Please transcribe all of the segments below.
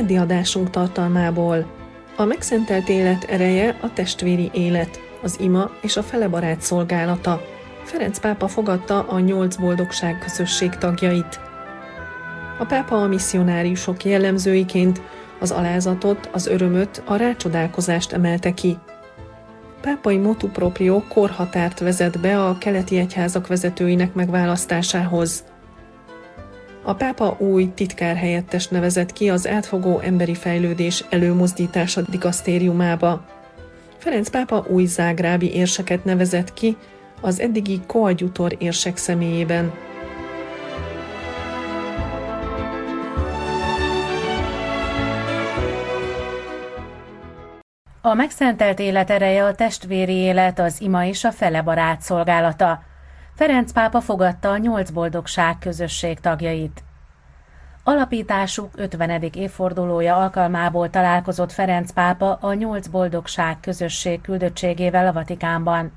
Keddi adásunk tartalmából. A megszentelt élet ereje a testvéri élet, az ima és a felebarát szolgálata. Ferenc pápa fogadta a nyolc boldogság közösség tagjait. A pápa a misszionáriusok jellemzőiként az alázatot, az örömöt, a rácsodálkozást emelte ki. Pápai motu proprio korhatárt vezet be a keleti egyházak vezetőinek megválasztásához – a pápa új titkárhelyettes nevezett ki az átfogó emberi fejlődés előmozdítása dikasztériumába. Ferenc pápa új zágrábi érseket nevezett ki az eddigi koadjutor érsek személyében. A megszentelt élet ereje a testvéri élet, az ima és a fele barát szolgálata – Ferenc pápa fogadta a nyolc boldogság közösség tagjait. Alapításuk 50. évfordulója alkalmából találkozott Ferenc pápa a nyolc boldogság közösség küldöttségével a Vatikánban.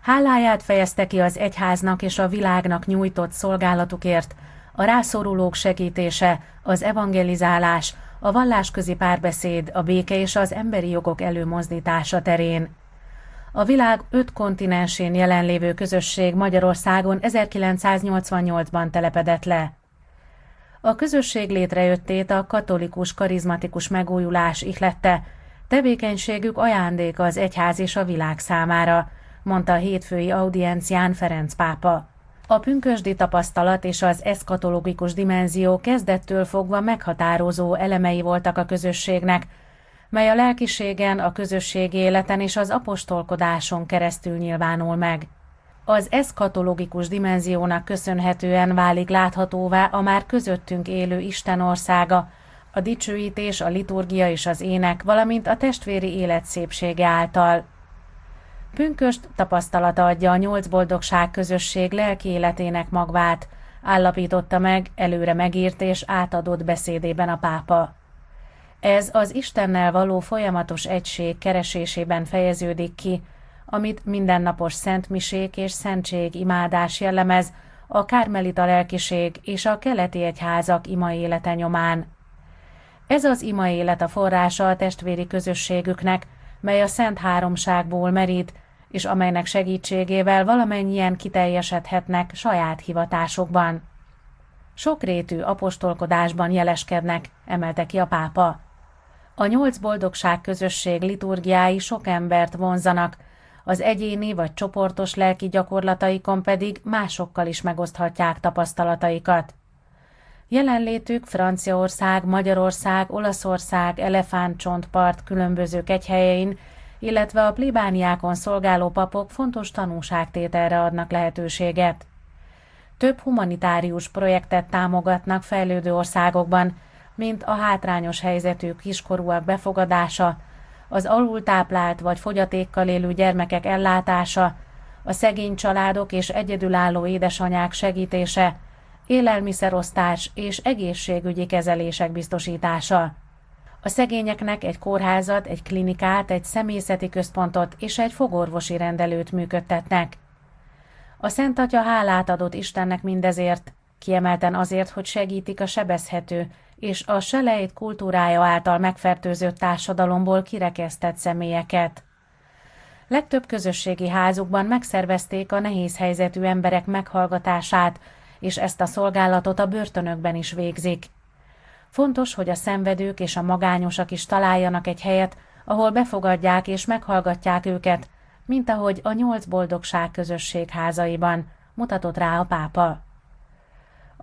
Háláját fejezte ki az egyháznak és a világnak nyújtott szolgálatukért, a rászorulók segítése, az evangelizálás, a vallásközi párbeszéd, a béke és az emberi jogok előmozdítása terén a világ öt kontinensén jelenlévő közösség Magyarországon 1988-ban telepedett le. A közösség létrejöttét a katolikus karizmatikus megújulás ihlette, tevékenységük ajándék az egyház és a világ számára, mondta a hétfői audiencián Ferenc pápa. A pünkösdi tapasztalat és az eszkatológikus dimenzió kezdettől fogva meghatározó elemei voltak a közösségnek, mely a lelkiségen, a közösségi életen és az apostolkodáson keresztül nyilvánul meg. Az eszkatológikus dimenziónak köszönhetően válik láthatóvá a már közöttünk élő Isten országa, a dicsőítés, a liturgia és az ének, valamint a testvéri élet szépsége által. Pünköst tapasztalata adja a nyolc boldogság közösség lelki életének magvát, állapította meg előre megírt és átadott beszédében a pápa. Ez az Istennel való folyamatos egység keresésében fejeződik ki, amit mindennapos szentmisék és szentség imádás jellemez, a kármelita lelkiség és a keleti egyházak ima élete nyomán. Ez az ima élet a forrása a testvéri közösségüknek, mely a Szent Háromságból merít, és amelynek segítségével valamennyien kiteljesedhetnek saját hivatásokban. Sokrétű apostolkodásban jeleskednek, emelte ki a pápa. A nyolc boldogság közösség liturgiái sok embert vonzanak, az egyéni vagy csoportos lelki gyakorlataikon pedig másokkal is megoszthatják tapasztalataikat. Jelenlétük Franciaország, Magyarország, Olaszország, Elefántcsontpart különböző kegyhelyein, illetve a plébániákon szolgáló papok fontos tanúságtételre adnak lehetőséget. Több humanitárius projektet támogatnak fejlődő országokban, mint a hátrányos helyzetű kiskorúak befogadása, az alultáplált vagy fogyatékkal élő gyermekek ellátása, a szegény családok és egyedülálló édesanyák segítése, élelmiszerosztás és egészségügyi kezelések biztosítása. A szegényeknek egy kórházat, egy klinikát, egy személyzeti központot és egy fogorvosi rendelőt működtetnek. A Szent Atya hálát adott Istennek mindezért, kiemelten azért, hogy segítik a sebezhető és a selejt kultúrája által megfertőzött társadalomból kirekesztett személyeket. Legtöbb közösségi házukban megszervezték a nehéz helyzetű emberek meghallgatását, és ezt a szolgálatot a börtönökben is végzik. Fontos, hogy a szenvedők és a magányosak is találjanak egy helyet, ahol befogadják és meghallgatják őket, mint ahogy a nyolc boldogság közösség házaiban, mutatott rá a pápa.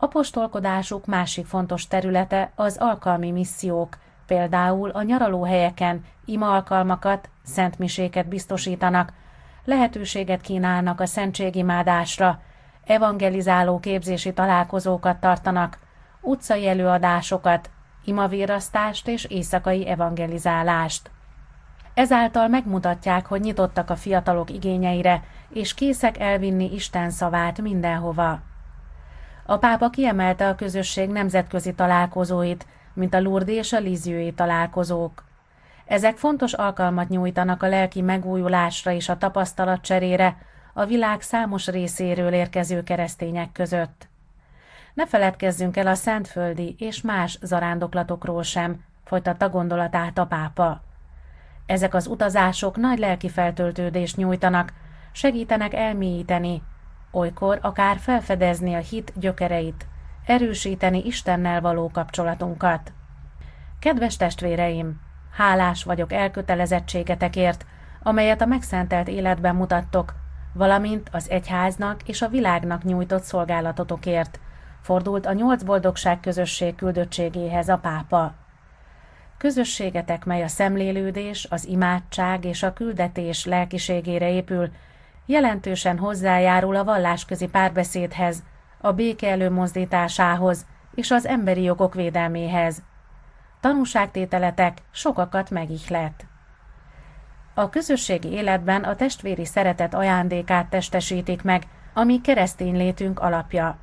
Apostolkodásuk másik fontos területe az alkalmi missziók, például a nyaralóhelyeken ima alkalmakat, szentmiséket biztosítanak, lehetőséget kínálnak a szentségimádásra, evangelizáló képzési találkozókat tartanak, utcai előadásokat, imavírasztást és éjszakai evangelizálást. Ezáltal megmutatják, hogy nyitottak a fiatalok igényeire, és készek elvinni Isten szavát mindenhova. A pápa kiemelte a közösség nemzetközi találkozóit, mint a Lourdes és a Liziői találkozók. Ezek fontos alkalmat nyújtanak a lelki megújulásra és a tapasztalatcserére a világ számos részéről érkező keresztények között. Ne feledkezzünk el a szentföldi és más zarándoklatokról sem, folytatta gondolatát a pápa. Ezek az utazások nagy lelki feltöltődést nyújtanak, segítenek elmélyíteni, olykor akár felfedezni a hit gyökereit, erősíteni Istennel való kapcsolatunkat. Kedves testvéreim, hálás vagyok elkötelezettségetekért, amelyet a megszentelt életben mutattok, valamint az egyháznak és a világnak nyújtott szolgálatotokért, fordult a nyolc boldogság közösség küldöttségéhez a pápa. Közösségetek, mely a szemlélődés, az imádság és a küldetés lelkiségére épül, jelentősen hozzájárul a vallásközi párbeszédhez, a béke előmozdításához és az emberi jogok védelméhez. Tanúságtételetek sokakat megihlet. A közösségi életben a testvéri szeretet ajándékát testesítik meg, ami keresztény létünk alapja.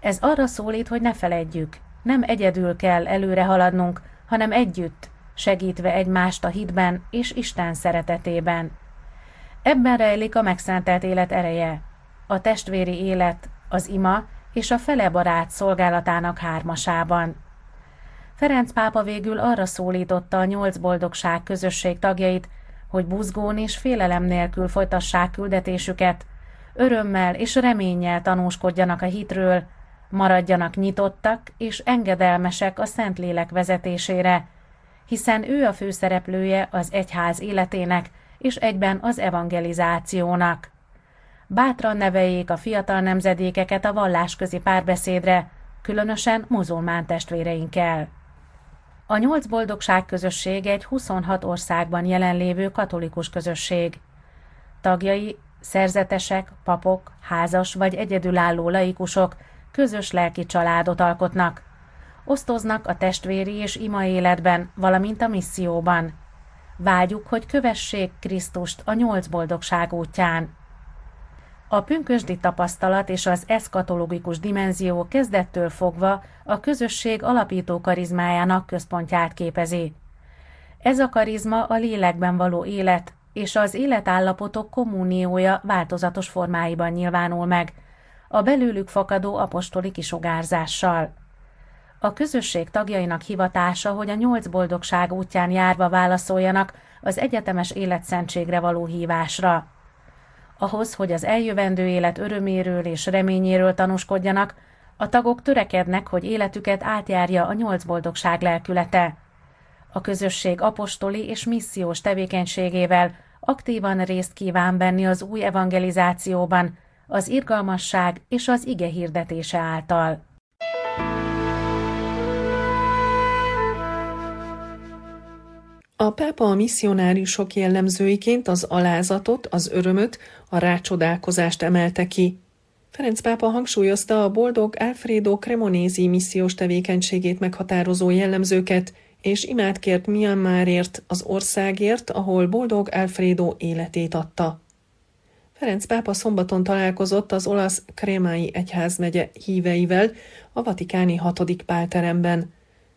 Ez arra szólít, hogy ne feledjük, nem egyedül kell előre haladnunk, hanem együtt, segítve egymást a hitben és Isten szeretetében. Ebben rejlik a megszentelt élet ereje, a testvéri élet, az ima és a fele barát szolgálatának hármasában. Ferenc pápa végül arra szólította a nyolc boldogság közösség tagjait, hogy buzgón és félelem nélkül folytassák küldetésüket, örömmel és reménnyel tanúskodjanak a hitről, maradjanak nyitottak és engedelmesek a Szentlélek vezetésére, hiszen ő a főszereplője az egyház életének és egyben az evangelizációnak. Bátran neveljék a fiatal nemzedékeket a vallásközi párbeszédre, különösen muzulmán testvéreinkkel. A nyolc boldogság közösség egy 26 országban jelenlévő katolikus közösség. Tagjai szerzetesek, papok, házas vagy egyedülálló laikusok közös lelki családot alkotnak. Osztoznak a testvéri és ima életben, valamint a misszióban. Vágyjuk, hogy kövessék Krisztust a nyolc boldogság útján. A pünkösdi tapasztalat és az eszkatológikus dimenzió kezdettől fogva a közösség alapító karizmájának központját képezi. Ez a karizma a lélekben való élet és az életállapotok kommuniója változatos formáiban nyilvánul meg, a belőlük fakadó apostoli kisugárzással. A közösség tagjainak hivatása, hogy a nyolc boldogság útján járva válaszoljanak az egyetemes életszentségre való hívásra. Ahhoz, hogy az eljövendő élet öröméről és reményéről tanúskodjanak, a tagok törekednek, hogy életüket átjárja a nyolc boldogság lelkülete. A közösség apostoli és missziós tevékenységével aktívan részt kíván venni az új evangelizációban, az irgalmasság és az ige hirdetése által. A pápa a misszionáriusok jellemzőiként az alázatot, az örömöt, a rácsodálkozást emelte ki. Ferenc pápa hangsúlyozta a boldog Alfredo Cremonesi missziós tevékenységét meghatározó jellemzőket, és imád kért Myanmarért, az országért, ahol boldog Alfredo életét adta. Ferenc pápa szombaton találkozott az olasz Krémai egyházmegye híveivel a vatikáni hatodik pálteremben.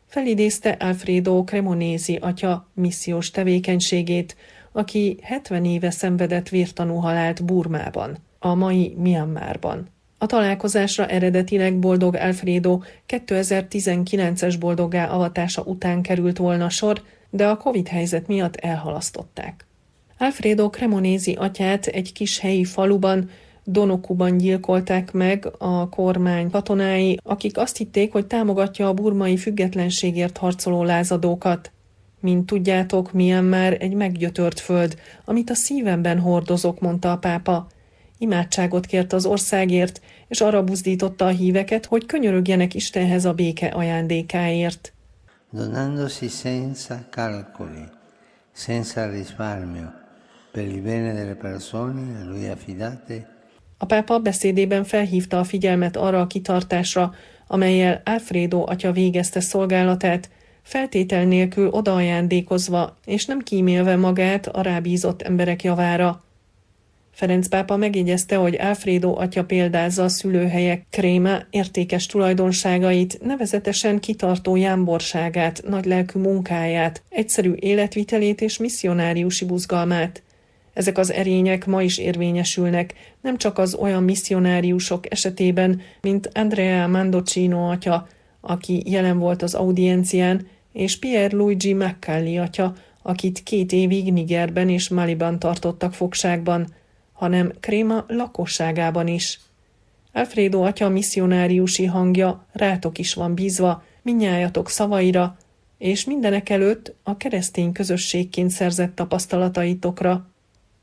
Felidézte Alfredo Cremonesi atya missziós tevékenységét, aki 70 éve szenvedett vértanú halált Burmában, a mai Myanmarban. A találkozásra eredetileg Boldog Alfredo 2019-es boldoggá avatása után került volna sor, de a Covid helyzet miatt elhalasztották. Alfredo Cremonesi atyát egy kis helyi faluban, Donokuban gyilkolták meg a kormány katonái, akik azt hitték, hogy támogatja a burmai függetlenségért harcoló lázadókat. Mint tudjátok, milyen már egy meggyötört föld, amit a szívemben hordozok, mondta a pápa. Imádságot kért az országért, és arra buzdította a híveket, hogy könyörögjenek Istenhez a béke ajándékáért. Donandosi senza calcoli, senza risparmio, per il bene delle persone lui affidate A pápa beszédében felhívta a figyelmet arra a kitartásra, amelyel Alfredo atya végezte szolgálatát, feltétel nélkül odaajándékozva és nem kímélve magát a rábízott emberek javára. Ferenc pápa megjegyezte, hogy Alfredo atya példázza a szülőhelyek kréma értékes tulajdonságait, nevezetesen kitartó jámborságát, nagylelkű munkáját, egyszerű életvitelét és misszionáriusi buzgalmát. Ezek az erények ma is érvényesülnek, nem csak az olyan misszionáriusok esetében, mint Andrea Mandocino atya, aki jelen volt az audiencián, és Pierre Luigi Maccalli atya, akit két évig Nigerben és Maliban tartottak fogságban, hanem Kréma lakosságában is. Alfredo atya misszionáriusi hangja rátok is van bízva, minnyájatok szavaira, és mindenek előtt a keresztény közösségként szerzett tapasztalataitokra.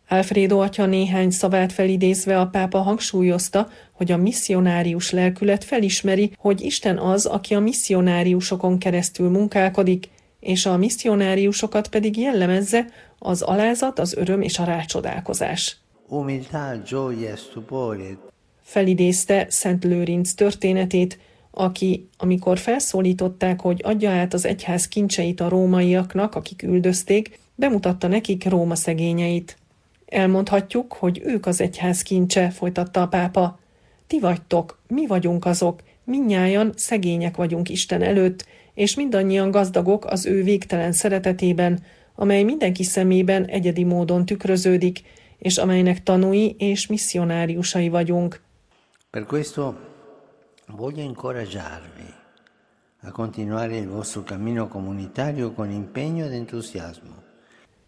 Alfredo atya néhány szavát felidézve a pápa hangsúlyozta, hogy a misszionárius lelkület felismeri, hogy Isten az, aki a misszionáriusokon keresztül munkálkodik, és a misszionáriusokat pedig jellemezze az alázat, az öröm és a rácsodálkozás. Felidézte Szent Lőrinc történetét, aki, amikor felszólították, hogy adja át az egyház kincseit a rómaiaknak, akik üldözték, bemutatta nekik Róma szegényeit. Elmondhatjuk, hogy ők az egyház kincse, folytatta a pápa. Ti vagytok, mi vagyunk azok, minnyájan szegények vagyunk Isten előtt, és mindannyian gazdagok az ő végtelen szeretetében, amely mindenki szemében egyedi módon tükröződik, és amelynek tanúi és misszionáriusai vagyunk. Per questo voglio incoraggiarvi a continuare il vostro cammino comunitario con impegno ed entusiasmo.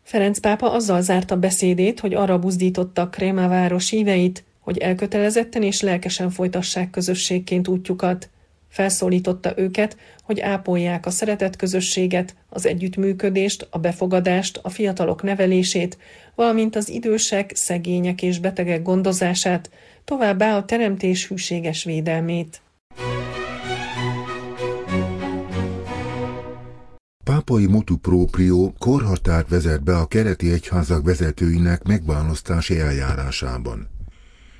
Ferenc pápa azzal zárta beszédét, hogy arra buzdította Kréma város híveit, hogy elkötelezetten és lelkesen folytassák közösségként útjukat. Felszólította őket, hogy ápolják a szeretet közösséget, az együttműködést, a befogadást, a fiatalok nevelését, valamint az idősek, szegények és betegek gondozását, továbbá a teremtés hűséges védelmét. Pápai motu proprio korhatárt vezet be a kereti egyházak vezetőinek megválasztási eljárásában.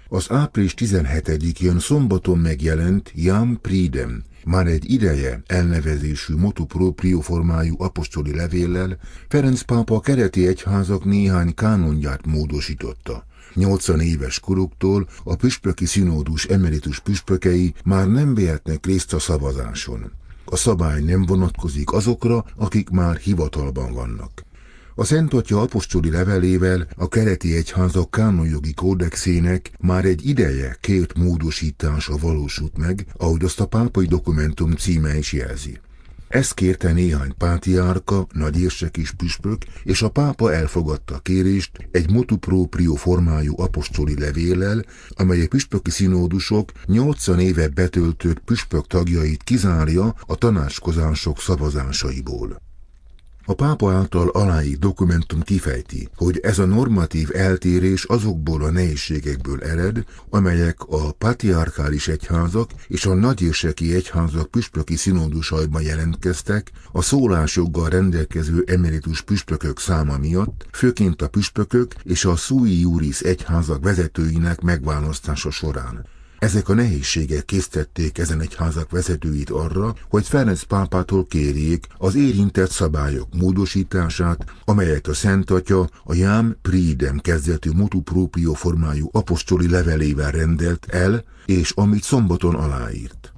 Az április 17-jön szombaton megjelent Jan Pridem, már egy ideje elnevezésű motu proprio formájú apostoli levéllel Ferenc pápa a kereti egyházak néhány kánonját módosította. 80 éves koruktól a püspöki színódus emeritus püspökei már nem vehetnek részt a szavazáson a szabály nem vonatkozik azokra, akik már hivatalban vannak. A Szent Atya apostoli levelével a kereti egyházak kánonjogi kódexének már egy ideje két módosítása valósult meg, ahogy azt a pápai dokumentum címe is jelzi. Ezt kérte néhány pátiárka, nagyérsek és püspök, és a pápa elfogadta a kérést egy motu proprio formájú apostoli levéllel, amely a püspöki színódusok 80 éve betöltött püspök tagjait kizárja a tanácskozások szavazásaiból. A pápa által aláírt dokumentum kifejti, hogy ez a normatív eltérés azokból a nehézségekből ered, amelyek a patriarkális egyházak és a nagyérseki egyházak püspöki szinódusaiban jelentkeztek, a szólásjoggal rendelkező emeritus püspökök száma miatt, főként a püspökök és a sui juris egyházak vezetőinek megválasztása során. Ezek a nehézségek készítették ezen egyházak vezetőit arra, hogy Ferenc pápától kérjék az érintett szabályok módosítását, amelyet a Szent Atya a Jám Prídem kezdetű motu proprio formájú apostoli levelével rendelt el, és amit szombaton aláírt.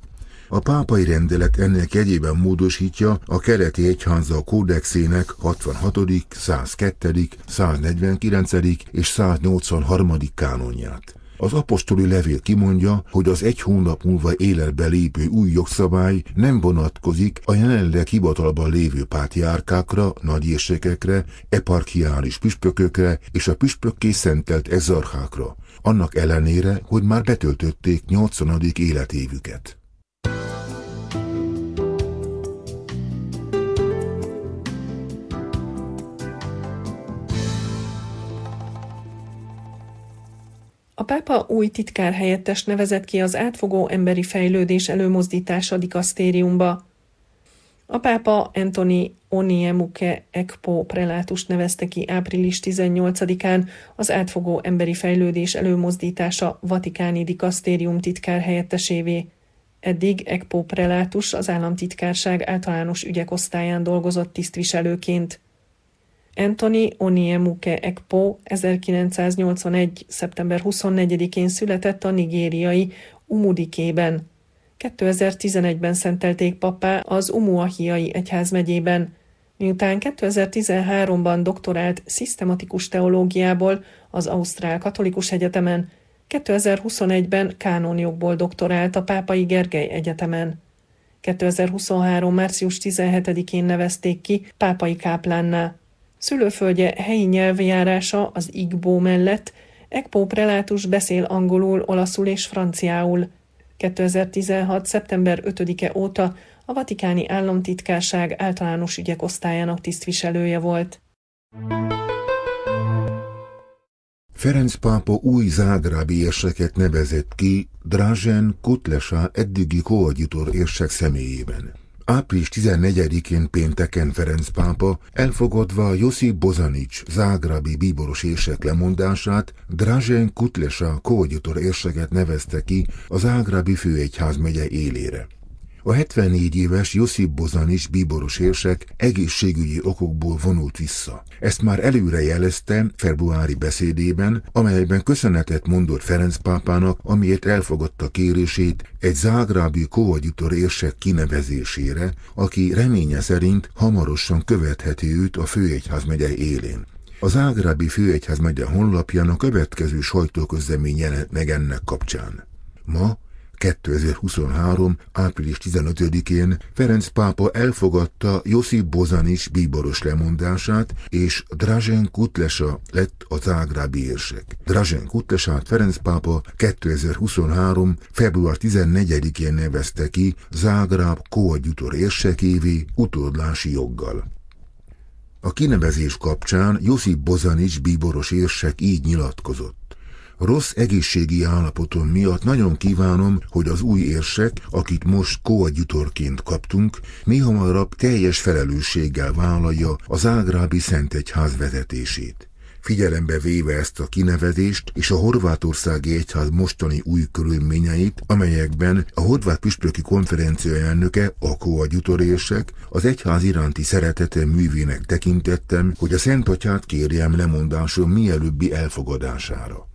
A pápai rendelet ennek egyében módosítja a keleti egyháza kódexének 66., 102., 149. és 183. kánonját. Az apostoli levél kimondja, hogy az egy hónap múlva életbe lépő új jogszabály nem vonatkozik a jelenleg hivatalban lévő pátiárkákra, nagyérsekekre, eparchiális püspökökre és a püspökké szentelt exarchákra, annak ellenére, hogy már betöltötték 80. életévüket. A pápa új titkár helyettes nevezett ki az átfogó emberi fejlődés előmozdítása dikasztériumba. A pápa Anthony Oniemuke Ekpo prelátust nevezte ki április 18-án az átfogó emberi fejlődés előmozdítása Vatikáni Dikasztérium titkár helyettesévé. Eddig Ekpo prelátus az államtitkárság általános ügyek osztályán dolgozott tisztviselőként. Anthony Oniemuke Ekpo 1981. szeptember 24-én született a nigériai Umudikében. 2011-ben szentelték papá az Umuahiai egyházmegyében. Miután 2013-ban doktorált szisztematikus teológiából az Ausztrál Katolikus Egyetemen, 2021-ben kánonjogból doktorált a Pápai Gergely Egyetemen. 2023. március 17-én nevezték ki pápai káplánná. Szülőföldje helyi nyelvjárása az Igbó mellett, Ekpó prelátus beszél angolul, olaszul és franciául. 2016. szeptember 5-e óta a Vatikáni Államtitkárság általános ügyek osztályának tisztviselője volt. Ferenc pápa új zágrábi érseket nevezett ki Drazen Kutlesa eddigi koadjutor érsek személyében. Április 14-én pénteken Ferenc pápa elfogadva Josip Bozanics zágrábi bíboros érsek lemondását Drazen Kutlesa koadjutor érseket nevezte ki a zágrábi főegyház megye élére. A 74 éves Josip Bozanis bíboros érsek egészségügyi okokból vonult vissza. Ezt már előre jelezte februári beszédében, amelyben köszönetet mondott Ferenc pápának, amiért elfogadta kérését egy zágrábi koadjutor érsek kinevezésére, aki reménye szerint hamarosan követheti őt a főegyház élén. Az Ágrábi főegyház megye honlapján a következő sajtóközlemény jelent meg ennek kapcsán. Ma 2023. április 15-én Ferenc pápa elfogadta Josip Bozanis bíboros lemondását, és Drazen Kutlesa lett a zágrábi érsek. Drazen Kutlesát Ferenc pápa 2023. február 14-én nevezte ki Zágráb koadjutor érsekévé utódlási joggal. A kinevezés kapcsán Josip Bozanics bíboros érsek így nyilatkozott. Rossz egészségi állapotom miatt nagyon kívánom, hogy az új érsek, akit most koadjutorként kaptunk, mi hamarabb teljes felelősséggel vállalja az Ágrábi Szentegyház vezetését. Figyelembe véve ezt a kinevezést és a horvátországi egyház mostani új körülményeit, amelyekben a horvát püspöki konferencia elnöke, a koadjutorérsek, az egyház iránti szeretete művének tekintettem, hogy a Szent Atyát kérjem lemondásom mielőbbi elfogadására.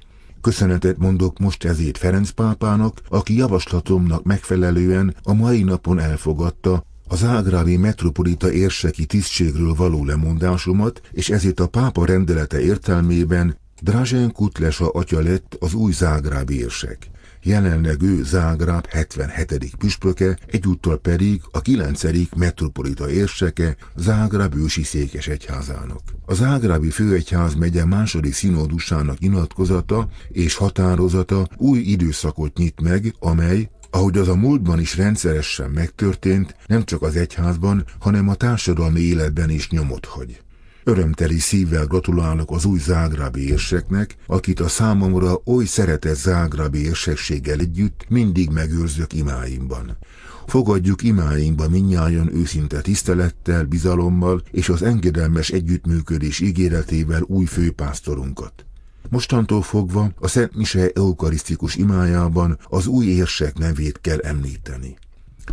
Köszönetet mondok most ezért Ferenc pápának, aki javaslatomnak megfelelően a mai napon elfogadta az ágrávi metropolita érseki tisztségről való lemondásomat, és ezért a pápa rendelete értelmében Drazen Kutlesa atya lett az új zágrábi érsek. Jelenleg ő Zágráb 77. püspöke, egyúttal pedig a 9. metropolita érseke Zágráb ősi székes egyházának. A Zágrábi főegyház megye második színódusának nyilatkozata és határozata új időszakot nyit meg, amely ahogy az a múltban is rendszeresen megtörtént, nem csak az egyházban, hanem a társadalmi életben is nyomot hagy. Örömteli szívvel gratulálok az új zágrábi érseknek, akit a számomra oly szeretett zágrábi érsekséggel együtt mindig megőrzök imáimban. Fogadjuk imáinkba minnyáján őszinte tisztelettel, bizalommal és az engedelmes együttműködés ígéretével új főpásztorunkat. Mostantól fogva a Szent Mise eukarisztikus imájában az új érsek nevét kell említeni.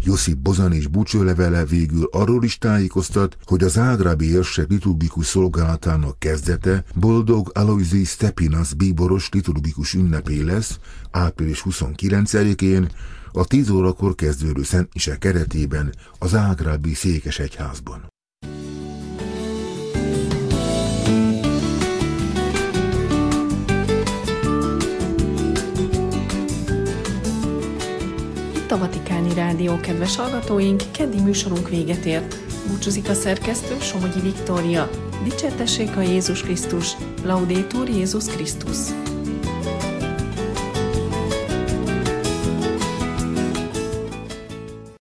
Josip Bozan és búcsőlevele végül arról is tájékoztat, hogy az ágrábi érsek liturgikus szolgálatának kezdete boldog Aloisi Stepinas bíboros liturgikus ünnepé lesz április 29-én, a 10 órakor kezdődő Szent Mise keretében az Ágrábi Székesegyházban. A Vatikáni Rádió kedves hallgatóink, keddi műsorunk véget ért. Búcsúzik a szerkesztő Somogyi Viktória. Dicsértessék a Jézus Krisztus, Laudétur Jézus Krisztus.